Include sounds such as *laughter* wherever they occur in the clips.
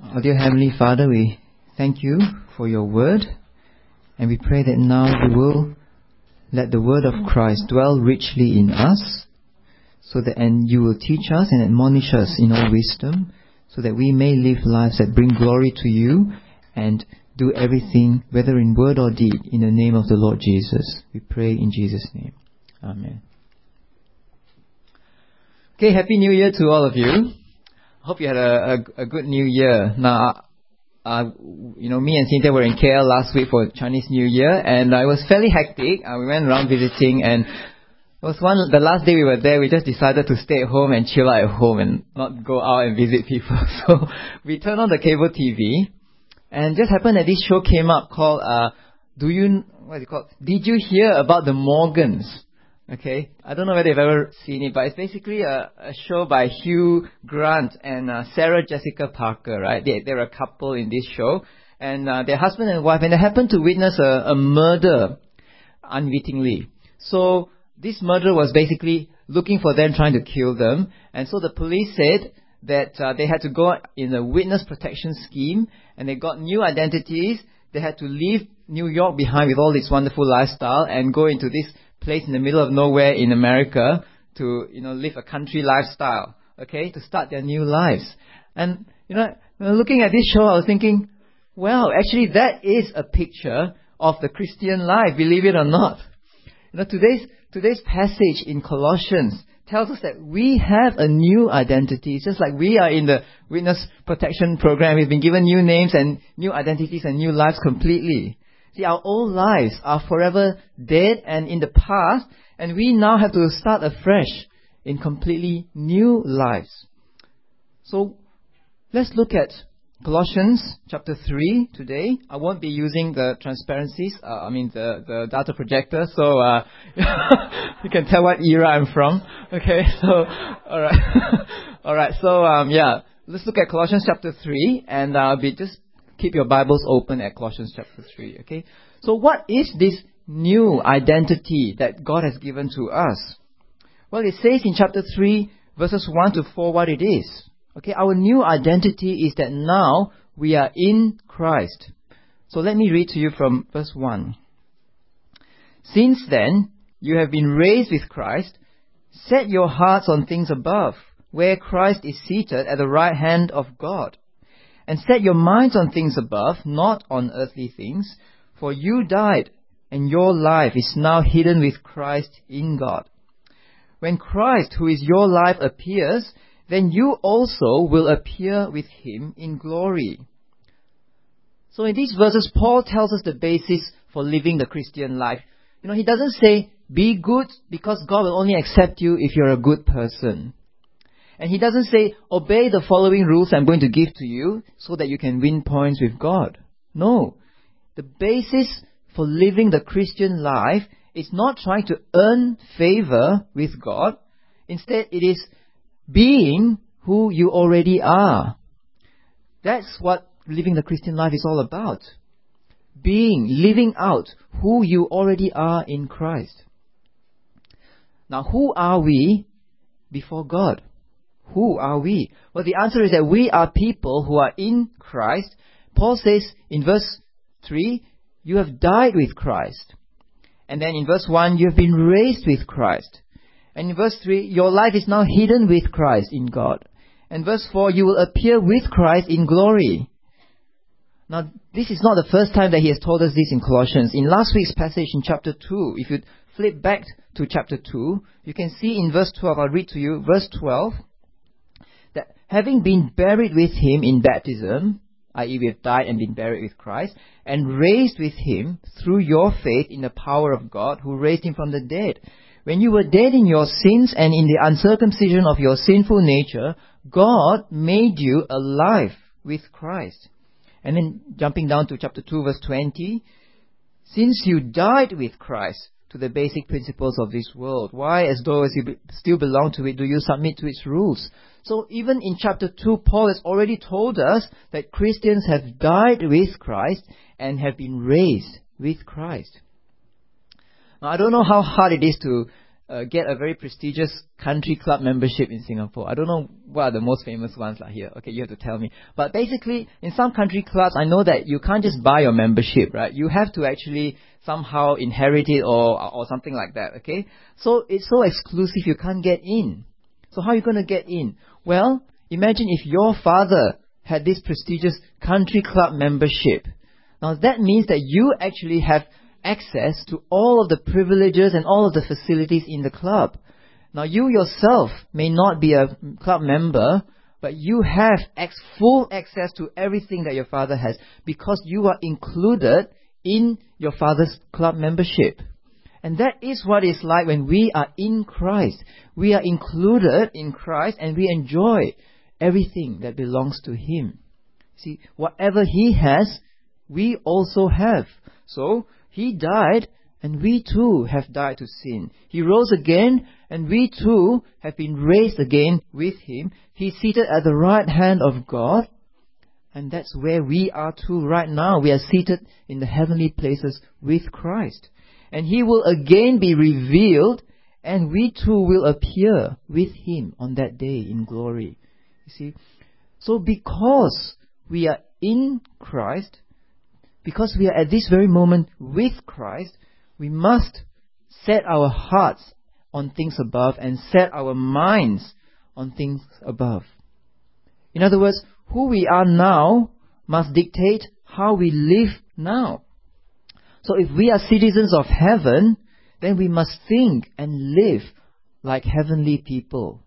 Oh. Our dear Heavenly Father, we thank you for your word, and we pray that now you will let the word of Christ dwell richly in us, so that and you will teach us and admonish us in all wisdom, so that we may live lives that bring glory to you and do everything, whether in word or deed, in the name of the Lord Jesus. We pray in Jesus' name. Amen. Okay, Happy New Year to all of you. Hope you had a, a, a good New Year. Now, uh, you know, me and Cynthia were in KL last week for Chinese New Year, and uh, it was fairly hectic. Uh, we went around visiting, and it was one the last day we were there. We just decided to stay at home and chill out at home and not go out and visit people. *laughs* So we turned on the cable TV, and just happened that this show came up called uh, "Do you what is it called? Did you hear about the Morgans?" Okay, I don't know whether you've ever seen it, but it's basically a, a show by Hugh Grant and uh, Sarah Jessica Parker, right? They, they're a couple in this show, and uh, they're husband and wife, and they happen to witness a, a murder unwittingly. So this murderer was basically looking for them, trying to kill them, and so the police said that uh, they had to go in a witness protection scheme, and they got new identities. They had to leave New York behind with all this wonderful lifestyle and go into this place in the middle of nowhere in America to, you know, live a country lifestyle, okay, to start their new lives. And, you know, looking at this show, I was thinking, well, actually that is a picture of the Christian life, believe it or not. You know, today's, today's passage in Colossians tells us that we have a new identity, just like we are in the witness protection program. We've been given new names and new identities and new lives completely. See, our old lives are forever dead and in the past, and we now have to start afresh in completely new lives. So, let's look at Colossians chapter 3 today. I won't be using the transparencies, uh, I mean the, the data projector, so uh, *laughs* you can tell what era I'm from. Okay, *laughs* so, alright. *laughs* alright, so um, yeah, let's look at Colossians chapter 3, and I'll be just keep your Bibles open at Colossians chapter 3, okay? So what is this new identity that God has given to us? Well, it says in chapter 3, verses 1 to 4 what it is. Okay, our new identity is that now we are in Christ. So let me read to you from verse 1. Since then, you have been raised with Christ, set your hearts on things above, where Christ is seated at the right hand of God and set your minds on things above, not on earthly things, for you died, and your life is now hidden with Christ in God. When Christ, who is your life, appears, then you also will appear with him in glory. So in these verses, Paul tells us the basis for living the Christian life. You know, he doesn't say, be good because God will only accept you if you're a good person. And he doesn't say, obey the following rules I'm going to give to you so that you can win points with God. No. The basis for living the Christian life is not trying to earn favor with God. Instead, it is being who you already are. That's what living the Christian life is all about. Being, living out who you already are in Christ. Now, who are we before God? Who are we? Well, the answer is that we are people who are in Christ. Paul says in verse 3, you have died with Christ. And then in verse 1, you have been raised with Christ. And in verse 3, your life is now hidden with Christ in God. And verse 4, you will appear with Christ in glory. Now, this is not the first time that he has told us this in Colossians. In last week's passage in chapter 2, if you flip back to chapter 2, you can see in verse 12, I'll read to you, verse 12, having been buried with him in baptism, i.e., we have died and been buried with Christ, and raised with him through your faith in the power of God who raised him from the dead. When you were dead in your sins and in the uncircumcision of your sinful nature, God made you alive with Christ. And then jumping down to chapter 2 verse 20, since you died with Christ to the basic principles of this world, why as though as you still belong to it do you submit to its rules? So even in chapter 2, Paul has already told us that Christians have died with Christ and have been raised with Christ. Now, I don't know how hard it is to uh, get a very prestigious country club membership in Singapore. I don't know what are the most famous ones like here. Okay, you have to tell me. But basically, in some country clubs, I know that you can't just buy your membership, right? You have to actually somehow inherit it or or something like that. Okay, so it's so exclusive you can't get in. So how are you going to get in? Well, imagine if your father had this prestigious country club membership. Now that means that you actually have access to all of the privileges and all of the facilities in the club. Now you yourself may not be a club member, but you have ex- full access to everything that your father has because you are included in your father's club membership. And that is what it's like when we are in Christ. We are included in Christ and we enjoy everything that belongs to Him. See, whatever He has, we also have. So, he died, and we too have died to sin. He rose again, and we too have been raised again with him. He's seated at the right hand of God, and that's where we are too right now. We are seated in the heavenly places with Christ. And he will again be revealed, and we too will appear with him on that day in glory. You see? So because we are in Christ, because we are at this very moment with Christ, we must set our hearts on things above and set our minds on things above. In other words, who we are now must dictate how we live now. So if we are citizens of heaven, then we must think and live like heavenly people.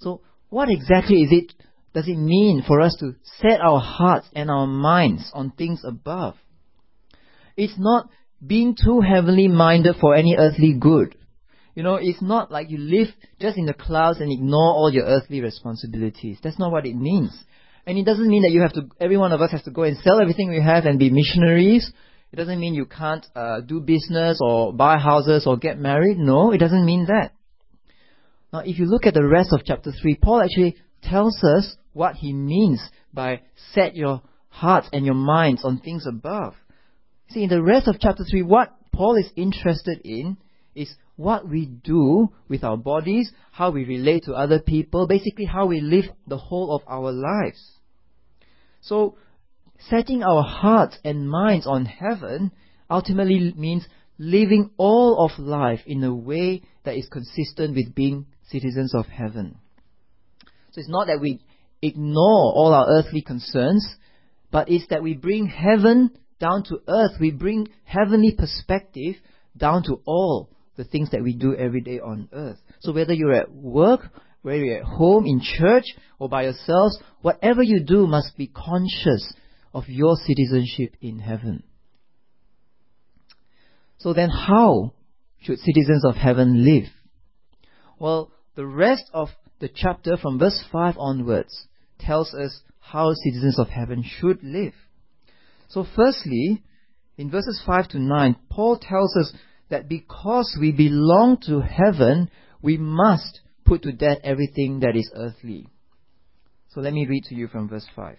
So what exactly is it does it mean for us to set our hearts and our minds on things above? It's not being too heavenly minded for any earthly good. You know, it's not like you live just in the clouds and ignore all your earthly responsibilities. That's not what it means. And it doesn't mean that you have to, every one of us has to go and sell everything we have and be missionaries. It doesn't mean you can't uh, do business or buy houses or get married. No, it doesn't mean that. Now, if you look at the rest of chapter 3, Paul actually tells us what he means by set your hearts and your minds on things above. See, in the rest of chapter 3, what Paul is interested in is what we do with our bodies, how we relate to other people, basically how we live the whole of our lives. So, setting our hearts and minds on heaven ultimately means living all of life in a way that is consistent with being citizens of heaven. So it's not that we ignore all our earthly concerns, but it's that we bring heaven down to earth. We bring heavenly perspective down to all the things that we do every day on earth. So whether you're at work, whether you're at home, in church, or by yourselves, whatever you do must be conscious of your citizenship in heaven. So then how should citizens of heaven live? Well, the rest of the chapter from verse 5 onwards tells us how citizens of heaven should live. So, firstly, in verses 5 to 9, Paul tells us that because we belong to heaven, we must put to death everything that is earthly. So, let me read to you from verse 5.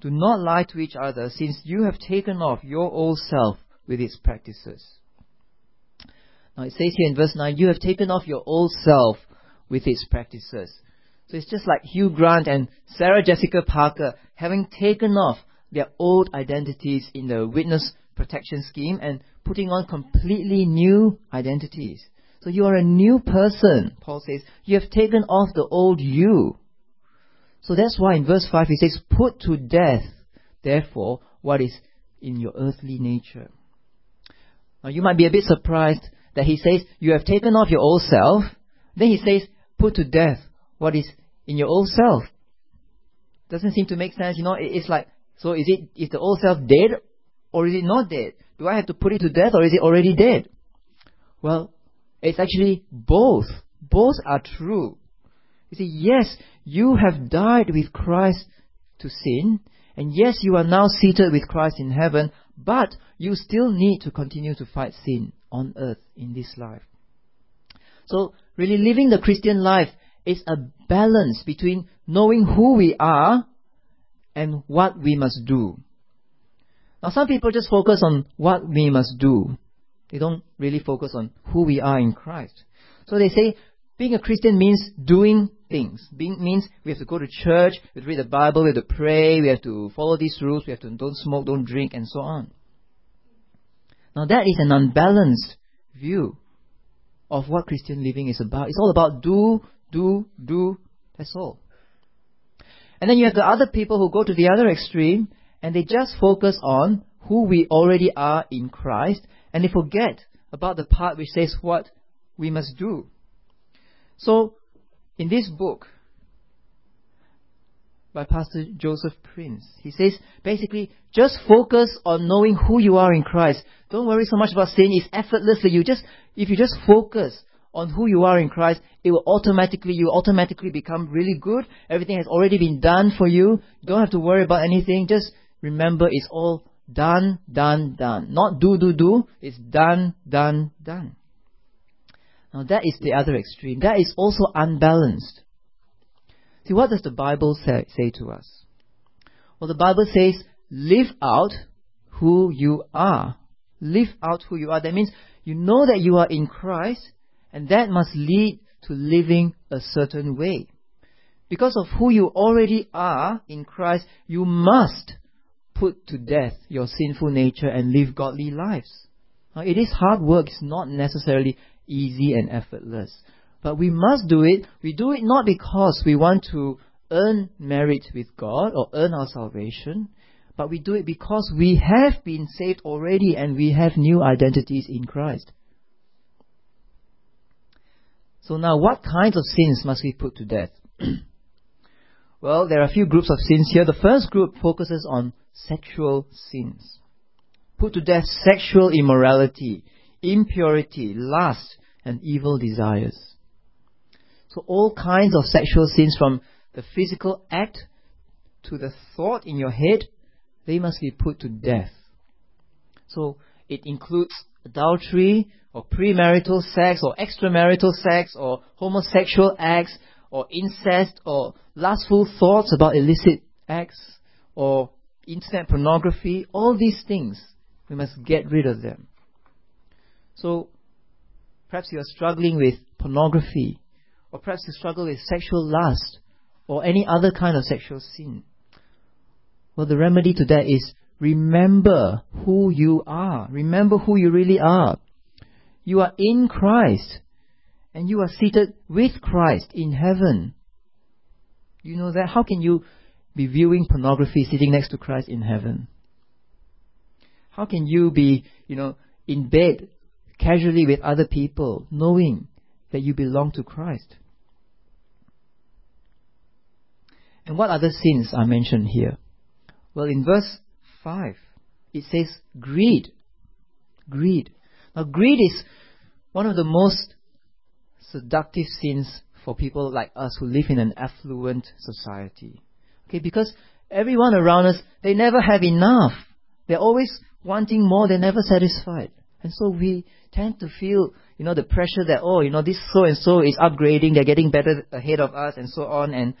Do not lie to each other, since you have taken off your old self with its practices. Now it says here in verse 9, you have taken off your old self with its practices. So it's just like Hugh Grant and Sarah Jessica Parker having taken off their old identities in the witness protection scheme and putting on completely new identities. So you are a new person, Paul says. You have taken off the old you. So that's why in verse 5 he says, Put to death, therefore, what is in your earthly nature. Now you might be a bit surprised that he says, You have taken off your old self. Then he says, Put to death what is in your old self. Doesn't seem to make sense, you know. It's like, so is it is the old self dead or is it not dead? Do I have to put it to death or is it already dead? Well, It's actually both. Both are true. You see, yes, you have died with Christ to sin, and yes, you are now seated with Christ in heaven, but you still need to continue to fight sin on earth in this life. So, really living the Christian life is a balance between knowing who we are and what we must do. Now, some people just focus on what we must do. They don't really focus on who we are in Christ. So they say being a Christian means doing things. Being means we have to go to church, we have to read the Bible, we have to pray, we have to follow these rules, we have to don't smoke, don't drink, and so on. Now that is an unbalanced view of what Christian living is about. It's all about do, do, do, that's all. And then you have the other people who go to the other extreme and they just focus on who we already are in Christ and they forget about the part which says what we must do. So, in this book by Pastor Joseph Prince, he says basically just focus on knowing who you are in Christ. Don't worry so much about sin. It's effortlessly. You just, if you just focus on who you are in Christ, it will automatically, you automatically become really good. Everything has already been done for you. You don't have to worry about anything. Just remember it's all done, done, done. Not do, do, do. It's done, done, done. Now that is the other extreme. That is also unbalanced. See, what does the Bible say, say to us? Well, the Bible says, live out who you are. Live out who you are. That means you know that you are in Christ, and that must lead to living a certain way. Because of who you already are in Christ, you must put to death your sinful nature and live godly lives. Now, it is hard work, it's not necessarily easy and effortless. But we must do it. We do it not because we want to earn merit with God or earn our salvation, but we do it because we have been saved already and we have new identities in Christ. So now, what kinds of sins must we put to death? *clears throat* well, there are a few groups of sins here. The first group focuses on sexual sins. Put to death sexual immorality, impurity, lust, and evil desires. So all kinds of sexual sins from the physical act to the thought in your head, they must be put to death. So it includes adultery or premarital sex or extramarital sex or homosexual acts or incest or lustful thoughts about illicit acts or internet pornography, all these things, we must get rid of them. So perhaps you are struggling with pornography or perhaps you struggle with sexual lust or any other kind of sexual sin. Well, the remedy to that is remember who you are. Remember who you really are. You are in Christ and you are seated with Christ in heaven. You know that? How can you be viewing pornography sitting next to Christ in heaven? How can you be, you know, in bed casually with other people knowing that you belong to Christ. And what other sins are mentioned here? Well, in verse 5, it says greed. Greed. Now, greed is one of the most seductive sins for people like us who live in an affluent society. Okay, because everyone around us, they never have enough. They're always wanting more, they're never satisfied. And so we tend to feel, you know, the pressure that, oh, you know, this so and so is upgrading, they're getting better ahead of us, and so on. And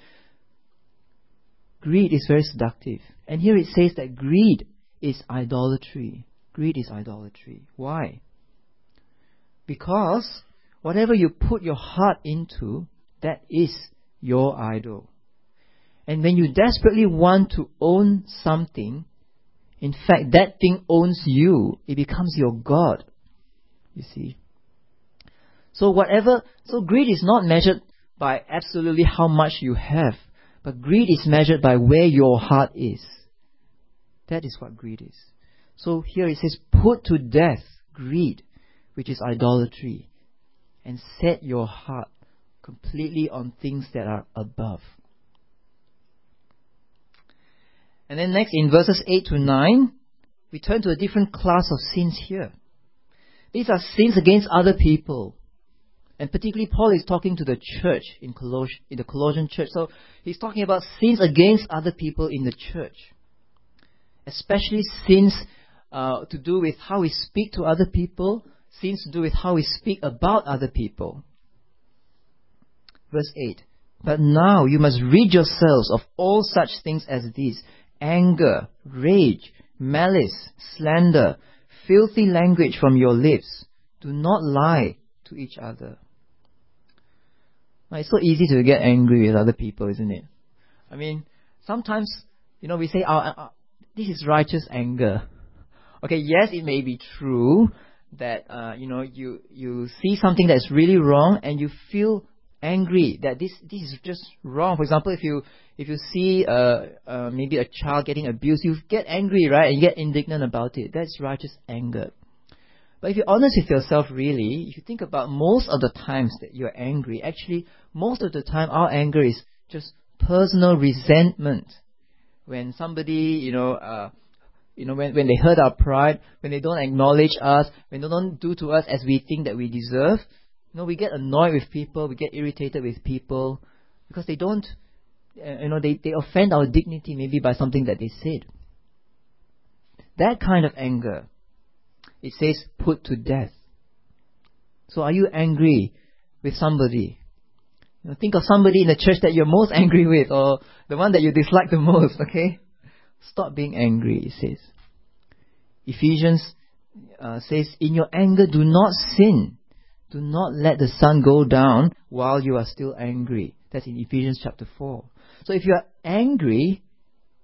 greed is very seductive. And here it says that greed is idolatry. Greed is idolatry. Why? Because whatever you put your heart into, that is your idol. And when you desperately want to own something, in fact, that thing owns you. It becomes your God. You see. So whatever, so greed is not measured by absolutely how much you have, but greed is measured by where your heart is. That is what greed is. So here it says, put to death greed, which is idolatry, and set your heart completely on things that are above. And then next in verses 8 to 9, we turn to a different class of sins here. These are sins against other people. And particularly, Paul is talking to the church in, Colos- in the Colossian church. So he's talking about sins against other people in the church, especially sins uh, to do with how we speak to other people, sins to do with how we speak about other people. Verse 8 But now you must rid yourselves of all such things as these anger, rage, malice, slander, filthy language from your lips. Do not lie to each other. It's so easy to get angry with other people, isn't it? I mean, sometimes, you know, we say, oh, uh, this is righteous anger. Okay, yes, it may be true that, uh, you know, you, you see something that's really wrong and you feel angry that this, this is just wrong. For example, if you, if you see, uh, uh, maybe a child getting abused, you get angry, right? And you get indignant about it. That's righteous anger. But if you're honest with yourself, really, if you think about most of the times that you're angry, actually, most of the time our anger is just personal resentment. When somebody, you know, uh, you know, when, when they hurt our pride, when they don't acknowledge us, when they don't do to us as we think that we deserve, you know, we get annoyed with people, we get irritated with people, because they don't, uh, you know, they, they offend our dignity maybe by something that they said. That kind of anger it says put to death. So are you angry with somebody? You know, think of somebody in the church that you're most *laughs* angry with or the one that you dislike the most, *laughs* okay? Stop being angry, it says. Ephesians uh, says, In your anger, do not sin. Do not let the sun go down while you are still angry. That's in Ephesians chapter 4. So if you are angry,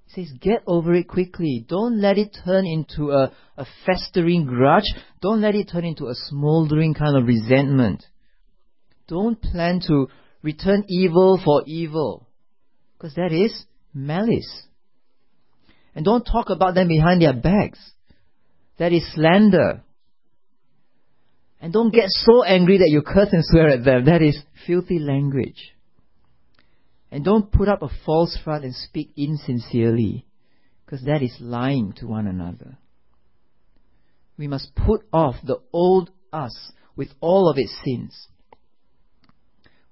it says, get over it quickly. Don't let it turn into a, a festering grudge. Don't let it turn into a smoldering kind of resentment. Don't plan to return evil for evil. Because that is malice. And don't talk about them behind their backs. That is slander. And don't get so angry that you curse and swear at them. That is filthy language. And don't put up a false front and speak insincerely, because that is lying to one another. We must put off the old us with all of its sins.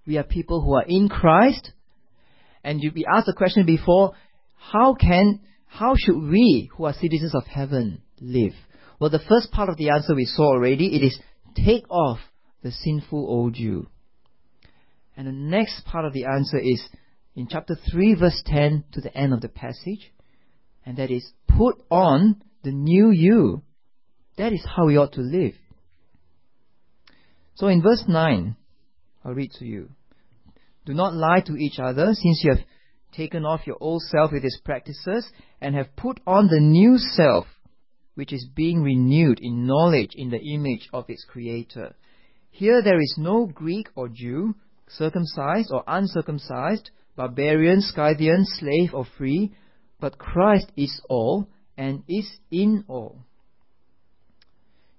We are people who are in Christ, and we asked the question before, how can, how should we, who are citizens of heaven, live? Well, the first part of the answer we saw already, it is take off the sinful old you. And the next part of the answer is in chapter 3, verse 10 to the end of the passage, and that is, put on the new you. That is how we ought to live. So in verse 9, I'll read to you. Do not lie to each other, since you have taken off your old self with its practices, and have put on the new self, which is being renewed in knowledge in the image of its Creator. Here there is no Greek or Jew, circumcised or uncircumcised, barbarian, Scythian, slave or free, but Christ is all and is in all.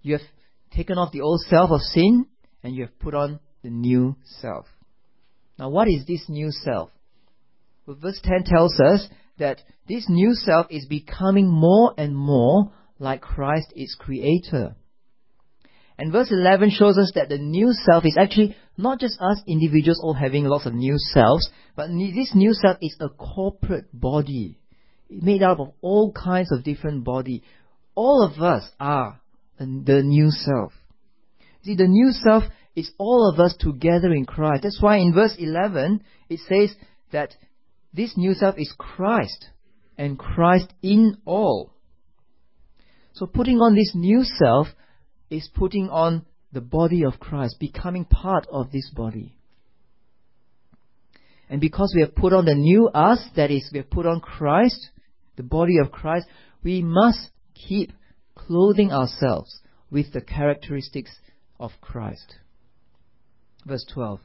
You have taken off the old self of sin and you have put on the new self. Now, what is this new self? Well, verse 10 tells us that this new self is becoming more and more like Christ its creator. And verse 11 shows us that the new self is actually not just us individuals all having lots of new selves, but this new self is a corporate body. Made up of all kinds of different body. All of us are the new self. See, the new self is all of us together in Christ. That's why in verse 11 it says that this new self is Christ and Christ in all. So putting on this new self is putting on the body of Christ, becoming part of this body. And because we have put on the new us, that is, we have put on Christ, the body of Christ, we must keep clothing ourselves with the characteristics of Christ. Verse 12.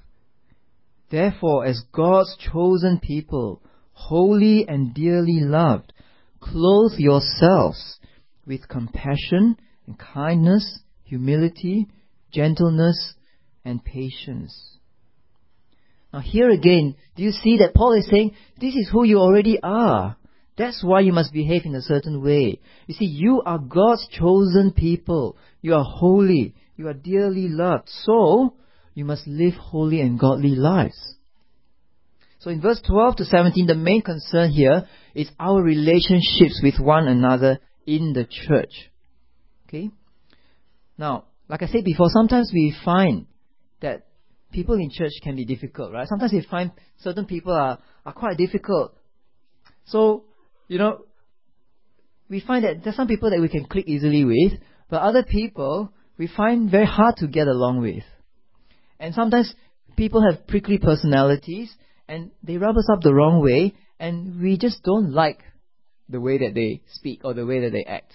Therefore, as God's chosen people, holy and dearly loved, clothe yourselves with compassion and kindness humility, gentleness, and patience. Now here again, do you see that Paul is saying, this is who you already are. That's why you must behave in a certain way. You see, you are God's chosen people. You are holy. You are dearly loved. So, you must live holy and godly lives. So in verse 12 to 17, the main concern here is our relationships with one another in the church. Okay? Now, like I said before, sometimes we find that people in church can be difficult, right? Sometimes we find certain people are, are quite difficult. So, you know, we find that there's some people that we can click easily with, but other people we find very hard to get along with. And sometimes people have prickly personalities and they rub us up the wrong way and we just don't like the way that they speak or the way that they act.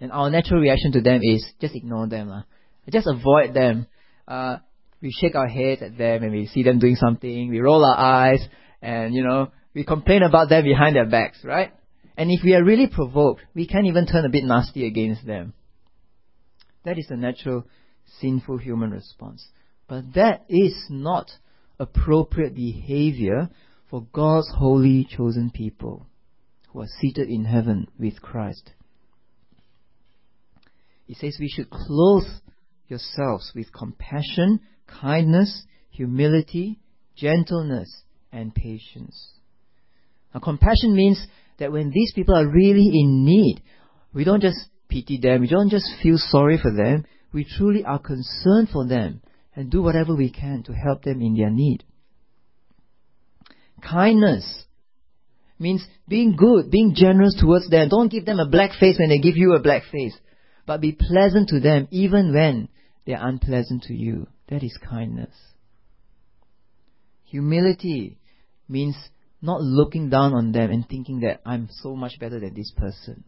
And our natural reaction to them is just ignore them. Uh. Just avoid them. Uh, we shake our heads at them and we see them doing something. We roll our eyes and, you know, we complain about them behind their backs, right? And if we are really provoked, we can even turn a bit nasty against them. That is the natural sinful human response. But that is not appropriate behavior for God's holy chosen people who are seated in heaven with Christ. He says we should clothe yourselves with compassion, kindness, humility, gentleness, and patience. Now, compassion means that when these people are really in need, we don't just pity them, we don't just feel sorry for them, we truly are concerned for them and do whatever we can to help them in their need. Kindness means being good, being generous towards them. Don't give them a black face when they give you a black face, but be pleasant to them even when they are unpleasant to you. That is kindness. Humility means not looking down on them and thinking that I'm so much better than this person.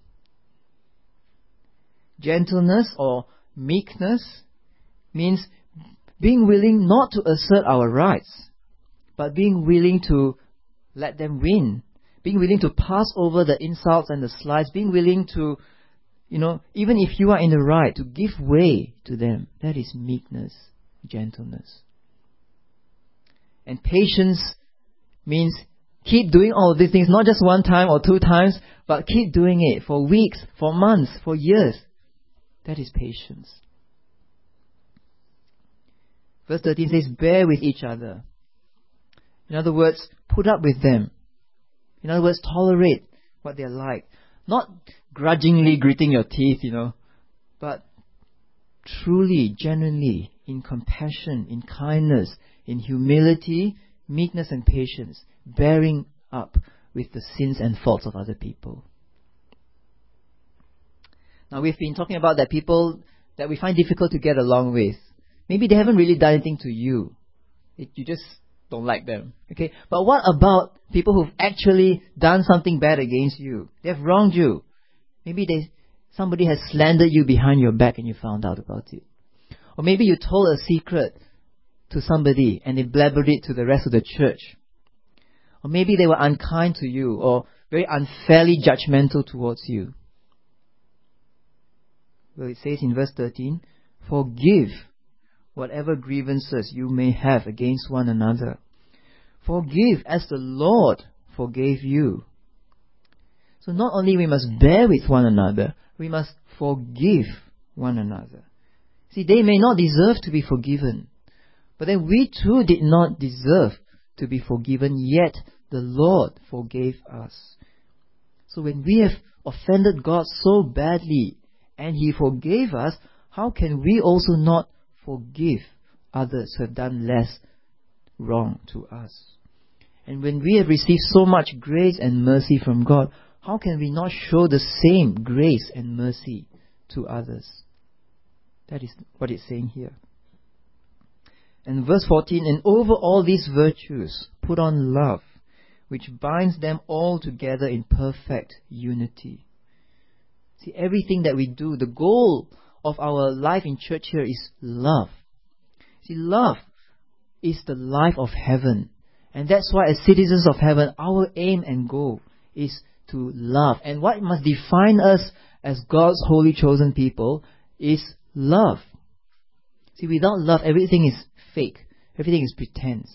Gentleness or meekness means being willing not to assert our rights, but being willing to let them win. Being willing to pass over the insults and the slights. Being willing to, you know, even if you are in the right, to give way to them. That is meekness, gentleness. And patience means keep doing all these things, not just one time or two times, but keep doing it for weeks, for months, for years. That is patience. Verse 13 says, bear with each other. In other words, put up with them. In other words, tolerate what they're like. Not grudgingly gritting your teeth, you know, but truly, genuinely, in compassion, in kindness, in humility, meekness, and patience, bearing up with the sins and faults of other people. Now, we've been talking about that people that we find difficult to get along with. Maybe they haven't really done anything to you. You just don't like them. Okay? But what about people who've actually done something bad against you? They've wronged you. Maybe they, somebody has slandered you behind your back and you found out about it. Or maybe you told a secret to somebody and they blabbered it to the rest of the church. Or maybe they were unkind to you or very unfairly judgmental towards you. Well, it says in verse 13, Forgive whatever grievances you may have against one another. Forgive as the Lord forgave you. So not only we must bear with one another, we must forgive one another. See, they may not deserve to be forgiven, but then we too did not deserve to be forgiven, yet the Lord forgave us. So when we have offended God so badly and He forgave us, how can we also not forgive others who have done less wrong to us. And when we have received so much grace and mercy from God, how can we not show the same grace and mercy to others? That is what it's saying here. And verse 14, and over all these virtues, put on love, which binds them all together in perfect unity. See, everything that we do, the goal of our life in church here is love. See, love is the life of heaven. And that's why, as citizens of heaven, our aim and goal is to love. And what must define us as God's holy chosen people is love. See, without love, everything is fake, everything is pretense.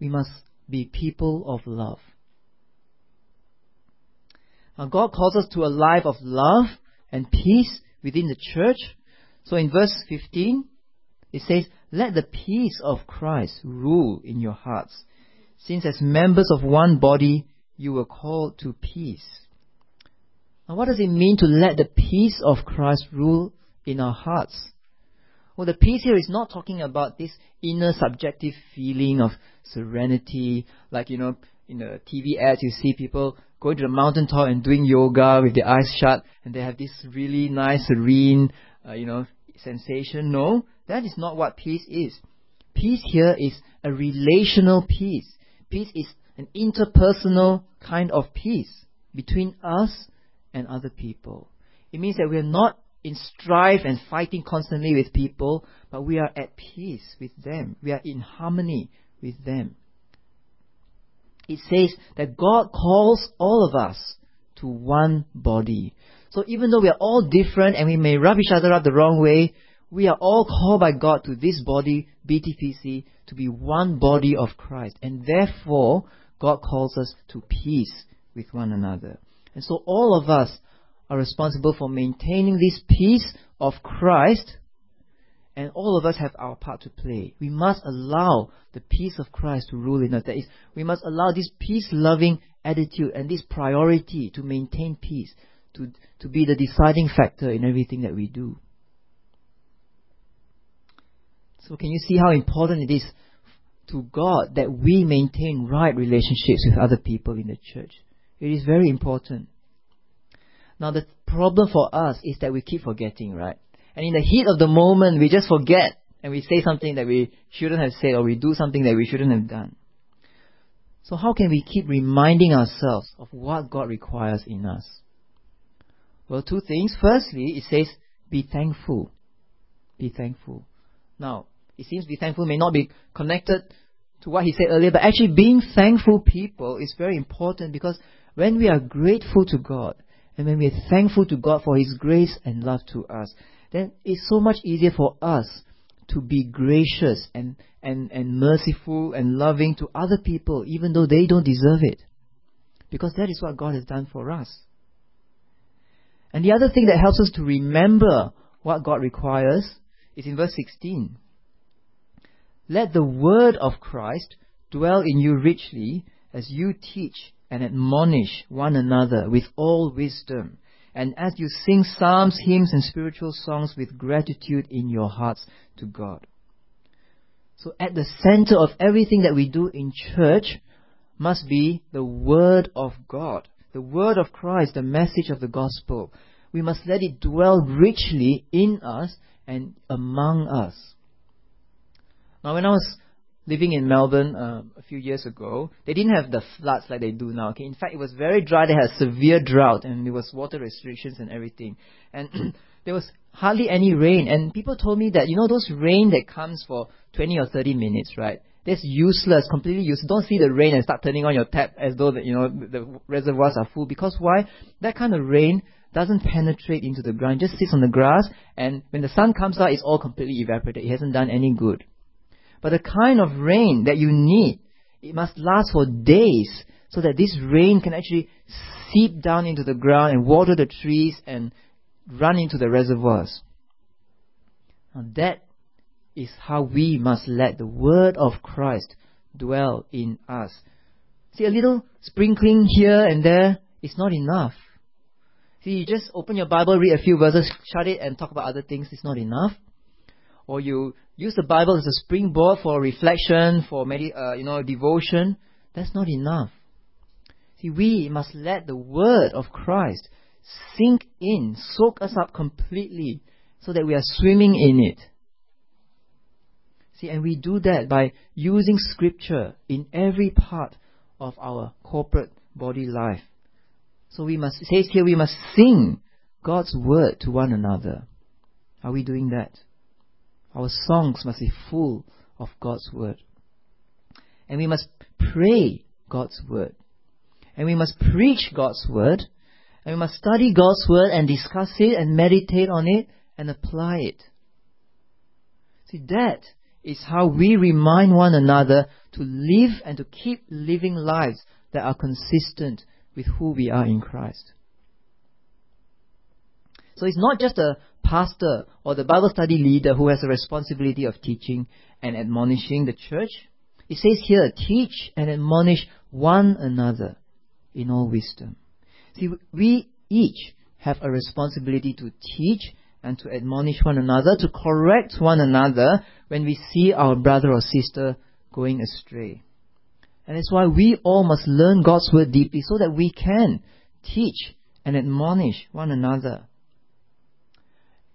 We must be people of love. Now, God calls us to a life of love and peace within the church. So in verse 15, It says, Let the peace of Christ rule in your hearts, since as members of one body you were called to peace. Now, what does it mean to let the peace of Christ rule in our hearts? Well, the peace here is not talking about this inner subjective feeling of serenity, like, you know, in the TV ads you see people going to the mountaintop and doing yoga with their eyes shut, and they have this really nice, serene, uh, you know, sensation. No, that is not what peace is. Peace here is a relational peace. Peace is an interpersonal kind of peace between us and other people. It means that we are not in strife and fighting constantly with people, but we are at peace with them. We are in harmony with them. It says that God calls all of us to one body. So even though we are all different and we may rub each other up the wrong way, we are all called by God to this body, BTPC, to be one body of Christ. And therefore, God calls us to peace with one another. And so all of us are responsible for maintaining this peace of Christ, and all of us have our part to play. We must allow the peace of Christ to rule in us. That is, we must allow this peace loving attitude and this priority to maintain peace to, to be the deciding factor in everything that we do. So, can you see how important it is to God that we maintain right relationships with other people in the church? It is very important. Now, the problem for us is that we keep forgetting, right? And in the heat of the moment, we just forget and we say something that we shouldn't have said or we do something that we shouldn't have done. So, how can we keep reminding ourselves of what God requires in us? Well, two things. Firstly, it says, be thankful. Be thankful. Now, it seems be thankful may not be connected to what he said earlier, but actually being thankful people is very important because when we are grateful to God, and when we are thankful to God for His grace and love to us, then it's so much easier for us to be gracious and, and, and merciful and loving to other people, even though they don't deserve it. Because that is what God has done for us. And the other thing that helps us to remember what God requires is in verse 16. Let the word of Christ dwell in you richly as you teach and admonish one another with all wisdom, and as you sing psalms, hymns, and spiritual songs with gratitude in your hearts to God. So at the center of everything that we do in church must be the Word of God, the Word of Christ, the message of the gospel. We must let it dwell richly in us and among us. Now, when I was living in Melbourne uh, a few years ago, they didn't have the floods like they do now. Okay, in fact, it was very dry. They had severe drought, and there was water restrictions and everything. And *clears throat* there was hardly any rain. And people told me that you know those rain that comes for 20 or 30 minutes, right? That's useless, completely useless. Don't see the rain and start turning on your tap as though the, you know the reservoirs are full. Because why? That kind of rain doesn't penetrate into the ground. It just sits on the grass, and when the sun comes out, it's all completely evaporated. It hasn't done any good. But the kind of rain that you need, it must last for days so that this rain can actually seep down into the ground and water the trees and run into the reservoirs. Now that is how we must let the word of Christ dwell in us. See, a little sprinkling here and there is not enough. See, you just open your Bible, read a few verses, shut it, and talk about other things. It's not enough. Or you use the Bible as a springboard for reflection, for medi- uh, you know, devotion, that's not enough. See, we must let the word of Christ sink in, soak us up completely, so that we are swimming in it. See, and we do that by using scripture in every part of our corporate body life. So we must, it says here, we must sing God's word to one another. Are we doing that? Our songs must be full of God's Word. And we must pray God's Word. And we must preach God's Word. And we must study God's Word and discuss it and meditate on it and apply it. See, that is how we remind one another to live and to keep living lives that are consistent with who we are in Christ. So it's not just a pastor or the Bible study leader who has the responsibility of teaching and admonishing the church. It says here, teach and admonish one another in all wisdom. See, we each have a responsibility to teach and to admonish one another, to correct one another when we see our brother or sister going astray. And that's why we all must learn God's word deeply so that we can teach and admonish one another.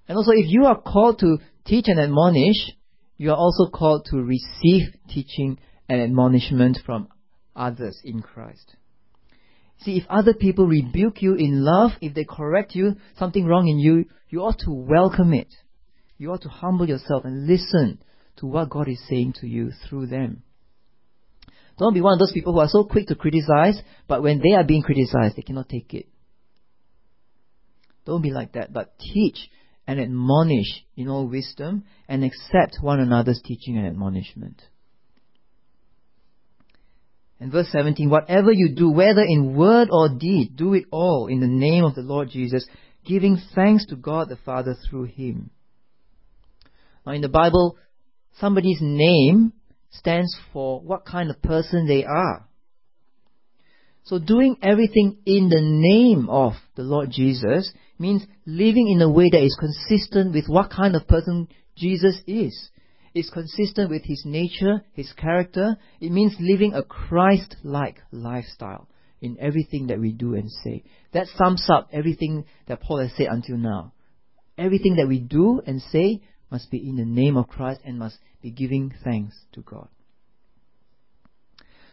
And also, if you are called to teach and admonish, you are also called to receive teaching and admonishment from others in Christ. See, if other people rebuke you in love, if they correct you, something wrong in you, you ought to welcome it. You ought to humble yourself and listen to what God is saying to you through them. Don't be one of those people who are so quick to criticize, but when they are being criticized, they cannot take it. Don't be like that, but teach and admonish in all wisdom and accept one another's teaching and admonishment. And verse 17, whatever you do, whether in word or deed, do it all in the name of the Lord Jesus, giving thanks to God the Father through Him. Now in the Bible, somebody's name stands for what kind of person they are. So doing everything in the name of the Lord Jesus means living in a way that is consistent with what kind of person Jesus is. It's consistent with his nature, his character. It means living a Christ-like lifestyle in everything that we do and say. That sums up everything that Paul has said until now. Everything that we do and say must be in the name of Christ and must be giving thanks to God.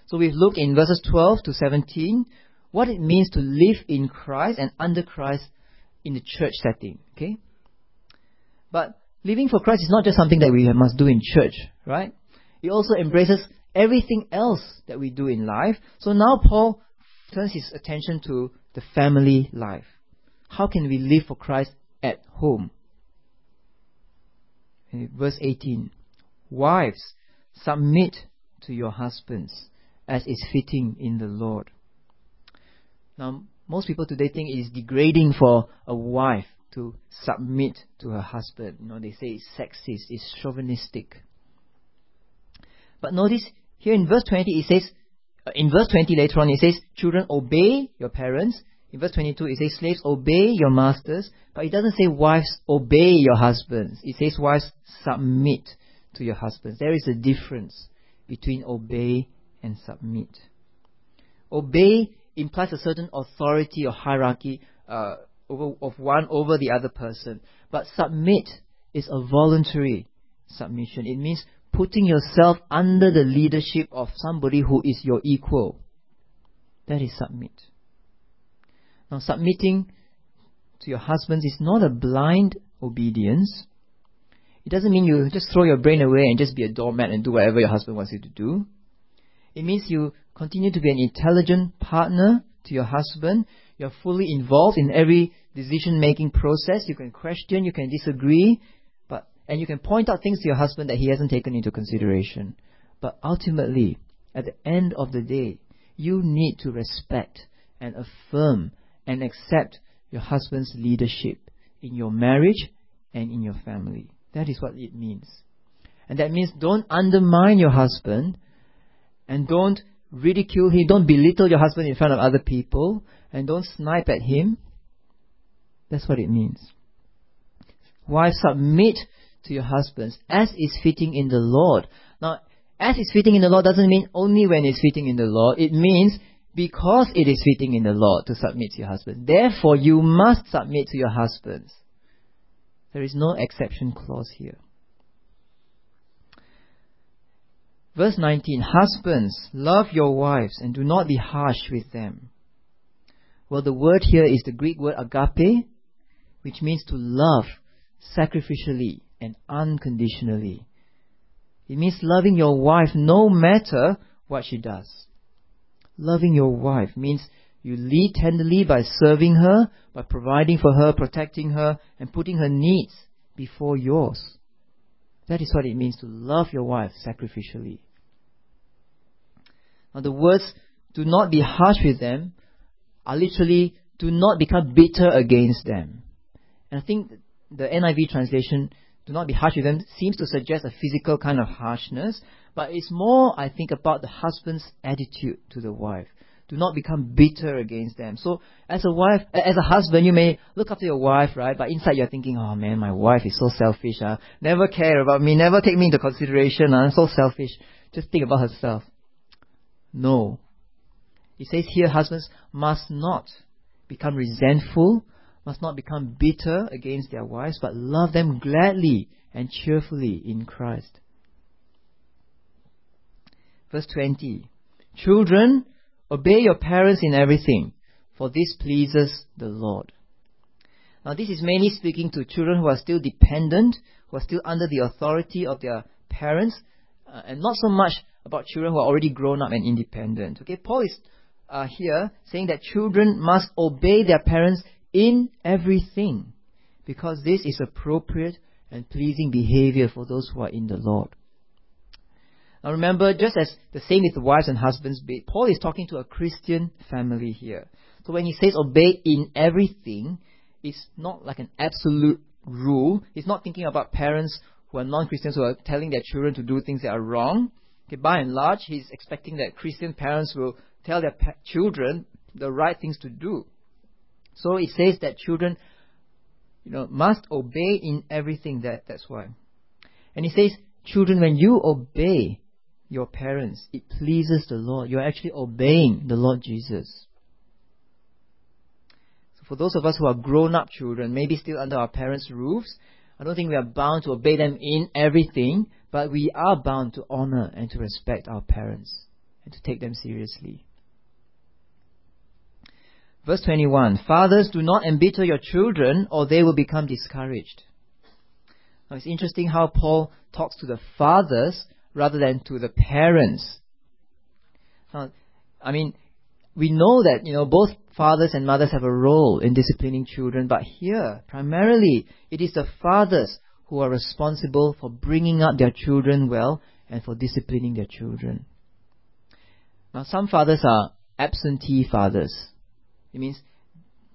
So we've looked in verses 12 to 17 what it means to live in Christ and under Christ in the church setting. Okay? But living for Christ is not just something that we must do in church, right? It also embraces everything else that we do in life. So now Paul turns his attention to the family life. How can we live for Christ at home? verse 18 Wives, submit to your husbands as is fitting in the Lord. Now, most people today think it is degrading for a wife to submit to her husband. You know, they say it's sexist, it's chauvinistic. But notice here in verse 20 it says, uh, in verse 20 later on it says, children obey your parents. In verse 22 it says, slaves obey your masters. But it doesn't say wives obey your husbands. It says wives submit to your husbands. There is a difference between obey and submit. Obey implies a certain authority or hierarchy uh, over, of one over the other person. But submit is a voluntary submission. It means putting yourself under the leadership of somebody who is your equal. That is submit. Now, submitting to your husband is not a blind obedience. It doesn't mean you just throw your brain away and just be a doormat and do whatever your husband wants you to do. It means you continue to be an intelligent partner to your husband. You're fully involved in every decision making process. You can question, you can disagree, but and you can point out things to your husband that he hasn't taken into consideration. But ultimately, at the end of the day, you need to respect and affirm and accept your husband's leadership in your marriage and in your family. That is what it means. And that means don't undermine your husband and don't ridicule him, don't belittle your husband in front of other people, and don't snipe at him. That's what it means. Wives, submit to your husbands as is fitting in the Lord. Now, as is fitting in the Lord doesn't mean only when it's fitting in the Lord. It means because it is fitting in the Lord to submit to your husband. Therefore, you must submit to your husbands. There is no exception clause here. Verse 19 Husbands, love your wives and do not be harsh with them. Well, the word here is the Greek word agape, which means to love sacrificially and unconditionally. It means loving your wife no matter what she does. Loving your wife means you lead tenderly by serving her, by providing for her, protecting her, and putting her needs before yours. That is what it means to love your wife sacrificially. Now the words, do not be harsh with them, are literally, do not become bitter against them. And I think the NIV translation, do not be harsh with them, seems to suggest a physical kind of harshness, but it's more, I think, about the husband's attitude to the wife. Do not become bitter against them. So, as a wife, as a husband, you may look after your wife, right? But inside you're thinking, oh man, my wife is so selfish, huh? Never care about me, never take me into consideration, huh? I'm so selfish. Just think about herself. No. He says here, husbands must not become resentful, must not become bitter against their wives, but love them gladly and cheerfully in Christ. Verse 20. Children, obey your parents in everything, for this pleases the Lord. Now this is mainly speaking to children who are still dependent, who are still under the authority of their parents, uh, and not so much about children who are already grown up and independent. Okay, Paul is uh, here saying that children must obey their parents in everything, because this is appropriate and pleasing behavior for those who are in the Lord. Now remember, just as the same with wives and husbands, Paul is talking to a Christian family here. So when he says obey in everything, it's not like an absolute rule. He's not thinking about parents who are non-Christians who are telling their children to do things that are wrong. Okay, by and large, he's expecting that Christian parents will tell their pa- children the right things to do. So it says that children, you know, must obey in everything. That that's why. And he says, children, when you obey your parents, it pleases the Lord. You're actually obeying the Lord Jesus. So for those of us who are grown-up children, maybe still under our parents' roofs, I don't think we are bound to obey them in everything, but we are bound to honor and to respect our parents and to take them seriously. Verse 21 Fathers, do not embitter your children, or they will become discouraged. Now it's interesting how Paul talks to the fathers rather than to the parents. Now, I mean, we know that, you know, both fathers and mothers have a role in disciplining children, but here, primarily, it is the fathers who are responsible for bringing up their children well and for disciplining their children. Now, some fathers are absentee fathers. It means,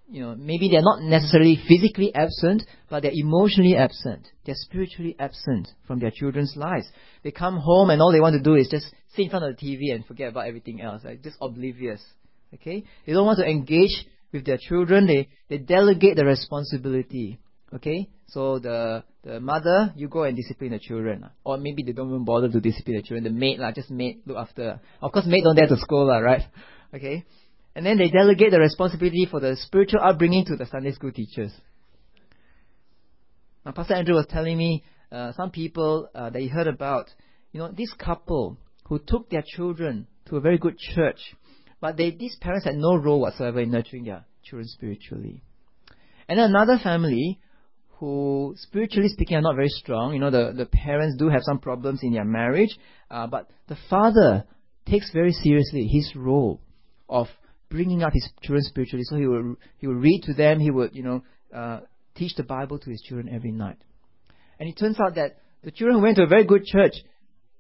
you know, maybe they're not necessarily physically absent, but they're emotionally absent. They're spiritually absent from their children's lives. They come home and all they want to do is just sit in front of the TV and forget about everything else, like just oblivious. Okay? They don't want to engage with their children. They, they delegate the responsibility. Okay? So the, the mother, you go and discipline the children. Or maybe they don't even bother to discipline the children. The maid, lah, just maid, look after. Of course, maid don't dare to scold, lah, right? Okay? And then they delegate the responsibility for the spiritual upbringing to the Sunday school teachers. Now, Pastor Andrew was telling me uh, some people uh, that he heard about, you know, this couple who took their children to a very good church but they, these parents had no role whatsoever in nurturing their children spiritually. And another family who, spiritually speaking, are not very strong. You know, the, the parents do have some problems in their marriage, uh, but the father takes very seriously his role of bringing up his children spiritually. So he will he will read to them. He would you know uh, teach the Bible to his children every night. And it turns out that the children who went to a very good church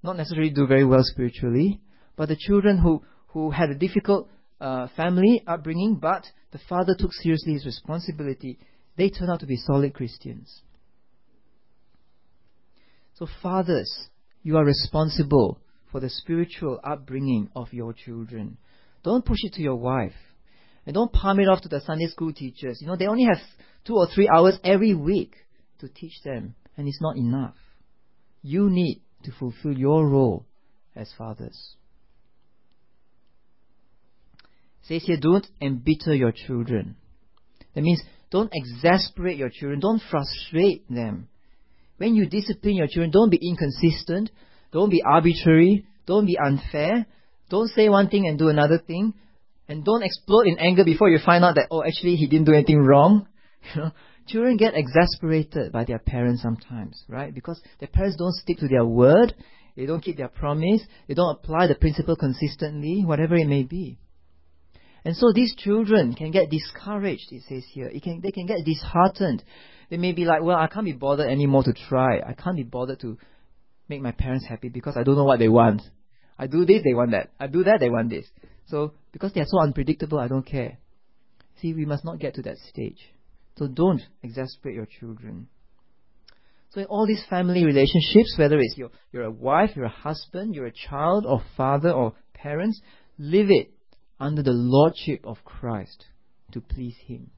not necessarily do very well spiritually, but the children who who had a difficult uh, family upbringing, but the father took seriously his responsibility. They turn out to be solid Christians. So, fathers, you are responsible for the spiritual upbringing of your children. Don't push it to your wife. And don't palm it off to the Sunday school teachers. You know, they only have two or three hours every week to teach them, and it's not enough. You need to fulfill your role as fathers says here, don't embitter your children. That means don't exasperate your children, don't frustrate them. When you discipline your children, don't be inconsistent, don't be arbitrary, don't be unfair, don't say one thing and do another thing, and don't explode in anger before you find out that, oh, actually he didn't do anything wrong. *laughs* You know, children get exasperated by their parents sometimes, right? Because their parents don't stick to their word, they don't keep their promise, they don't apply the principle consistently, whatever it may be. And so these children can get discouraged, it says here. It can, they can get disheartened. They may be like, well, I can't be bothered anymore to try. I can't be bothered to make my parents happy because I don't know what they want. I do this, they want that. I do that, they want this. So, because they are so unpredictable, I don't care. See, we must not get to that stage. So don't exasperate your children. So in all these family relationships, whether it's you're, you're a wife, you're a husband, you're a child or father or parents, live it under the lordship of Christ to please Him.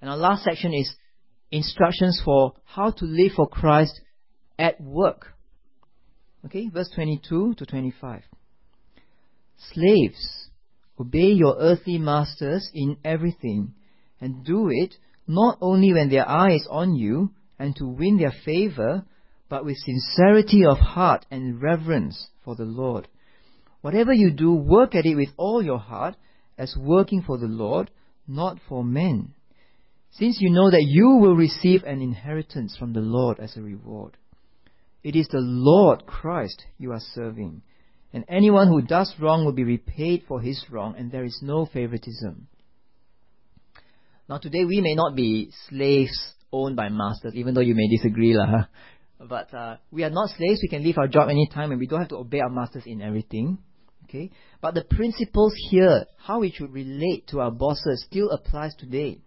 And our last section is instructions for how to live for Christ at work. Okay, verse 22 to 25. Slaves, obey your earthly masters in everything, and do it not only when their eye is on you and to win their favor, but with sincerity of heart and reverence for the Lord. Whatever you do, work at it with all your heart, as working for the Lord, not for men. Since you know that you will receive an inheritance from the Lord as a reward. It is the Lord Christ you are serving, and anyone who does wrong will be repaid for his wrong, and there is no favoritism. Now today we may not be slaves owned by masters, even though you may disagree lah. But uh, we are not slaves. We can leave our job anytime, and we don't have to obey our masters in everything. Okay, but the principles here, how we should relate to our bosses, still applies today.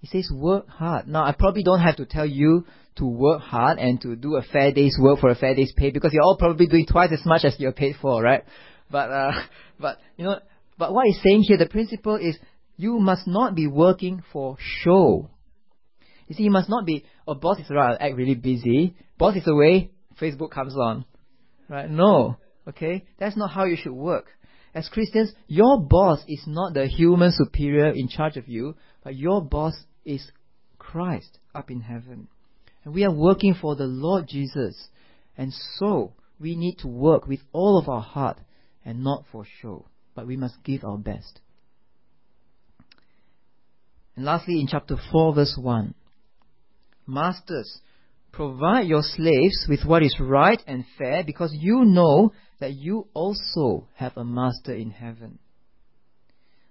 He says, work hard. Now, I probably don't have to tell you to work hard and to do a fair day's work for a fair day's pay because you're all probably doing twice as much as you're paid for, right? But, uh, *laughs* but, you know, but what he's saying here, the principle is you must not be working for show. You see, you must not be, oh, boss is around, act really busy. Boss is away, Facebook comes on. Right? No. Okay? That's not how you should work. As Christians, your boss is not the human superior in charge of you, but your boss is Christ up in heaven. And we are working for the Lord Jesus. And so, we need to work with all of our heart and not for show. But we must give our best. And lastly, in chapter 4, verse 1, Masters, provide your slaves with what is right and fair because you know that you also have a master in heaven.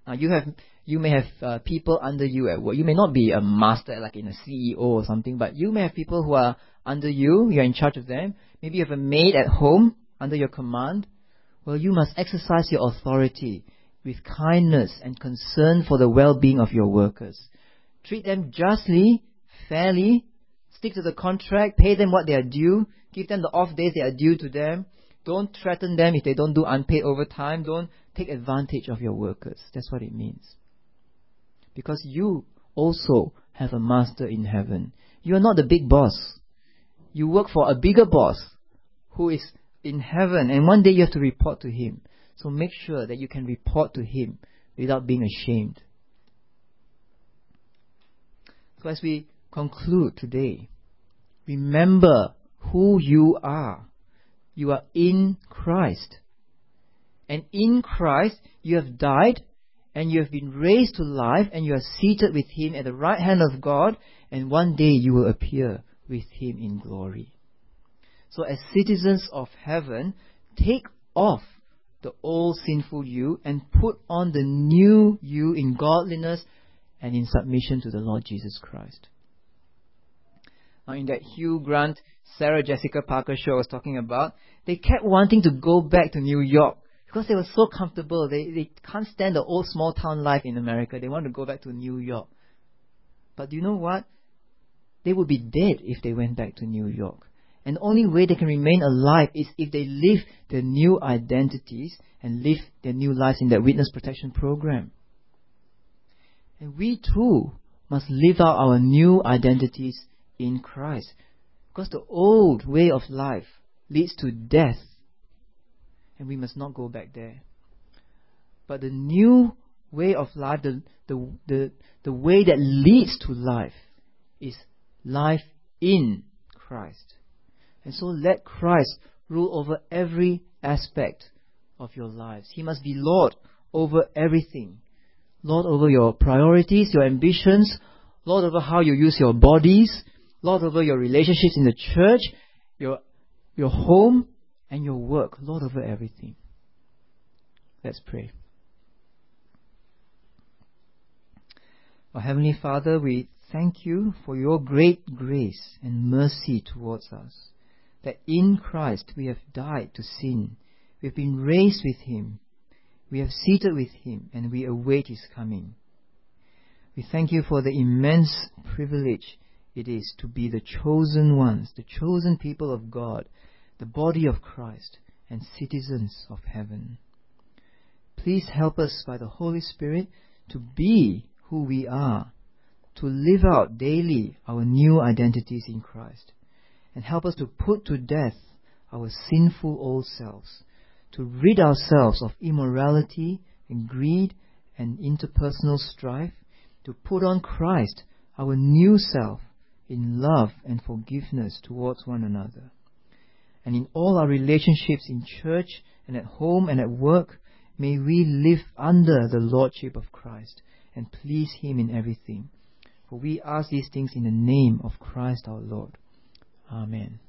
Now you have you may have uh, people under you at work. You may not be a master like in a CEO or something, but you may have people who are under you. You're in charge of them. Maybe you have a maid at home under your command. Well, you must exercise your authority with kindness and concern for the well-being of your workers. Treat them justly, fairly, stick to the contract, pay them what they are due, give them the off days they are due to them. Don't threaten them if they don't do unpaid overtime. Don't take advantage of your workers. That's what it means. Because you also have a master in heaven. You are not the big boss. You work for a bigger boss who is in heaven, and one day you have to report to him. So make sure that you can report to him without being ashamed. So as we conclude today, remember who you are. You are in Christ. And in Christ, you have died and you have been raised to life and you are seated with him at the right hand of God and one day you will appear with him in glory. So as citizens of heaven, take off the old sinful you and put on the new you in godliness and in submission to the Lord Jesus Christ. Now in that Hugh Grant, Sarah Jessica Parker show I was talking about, they kept wanting to go back to New York because they were so comfortable. They, they can't stand the old small town life in America. They want to go back to New York. But do you know what? They would be dead if they went back to New York. And the only way they can remain alive is if they live their new identities and live their new lives in that witness protection program. And we too must live out our new identities in Christ. Because the old way of life leads to death and we must not go back there. But the new way of life, the, the, the, the way that leads to life, is life in Christ. And so let Christ rule over every aspect of your lives. He must be Lord over everything. Lord over your priorities, your ambitions, Lord over how you use your bodies, Lord over your relationships in the church, your, your home, and your work, Lord over everything. Let's pray. Our Heavenly Father, we thank you for your great grace and mercy towards us, that in Christ we have died to sin, we have been raised with Him, we have seated with Him, and we await His coming. We thank you for the immense privilege it is to be the chosen ones, the chosen people of God, the body of Christ, and citizens of heaven. Please help us by the Holy Spirit to be who we are, to live out daily our new identities in Christ, and help us to put to death our sinful old selves, to rid ourselves of immorality and greed and interpersonal strife, to put on Christ, our new self, in love and forgiveness towards one another. And in all our relationships in church and at home and at work, may we live under the Lordship of Christ and please Him in everything. For we ask these things in the name of Christ our Lord. Amen.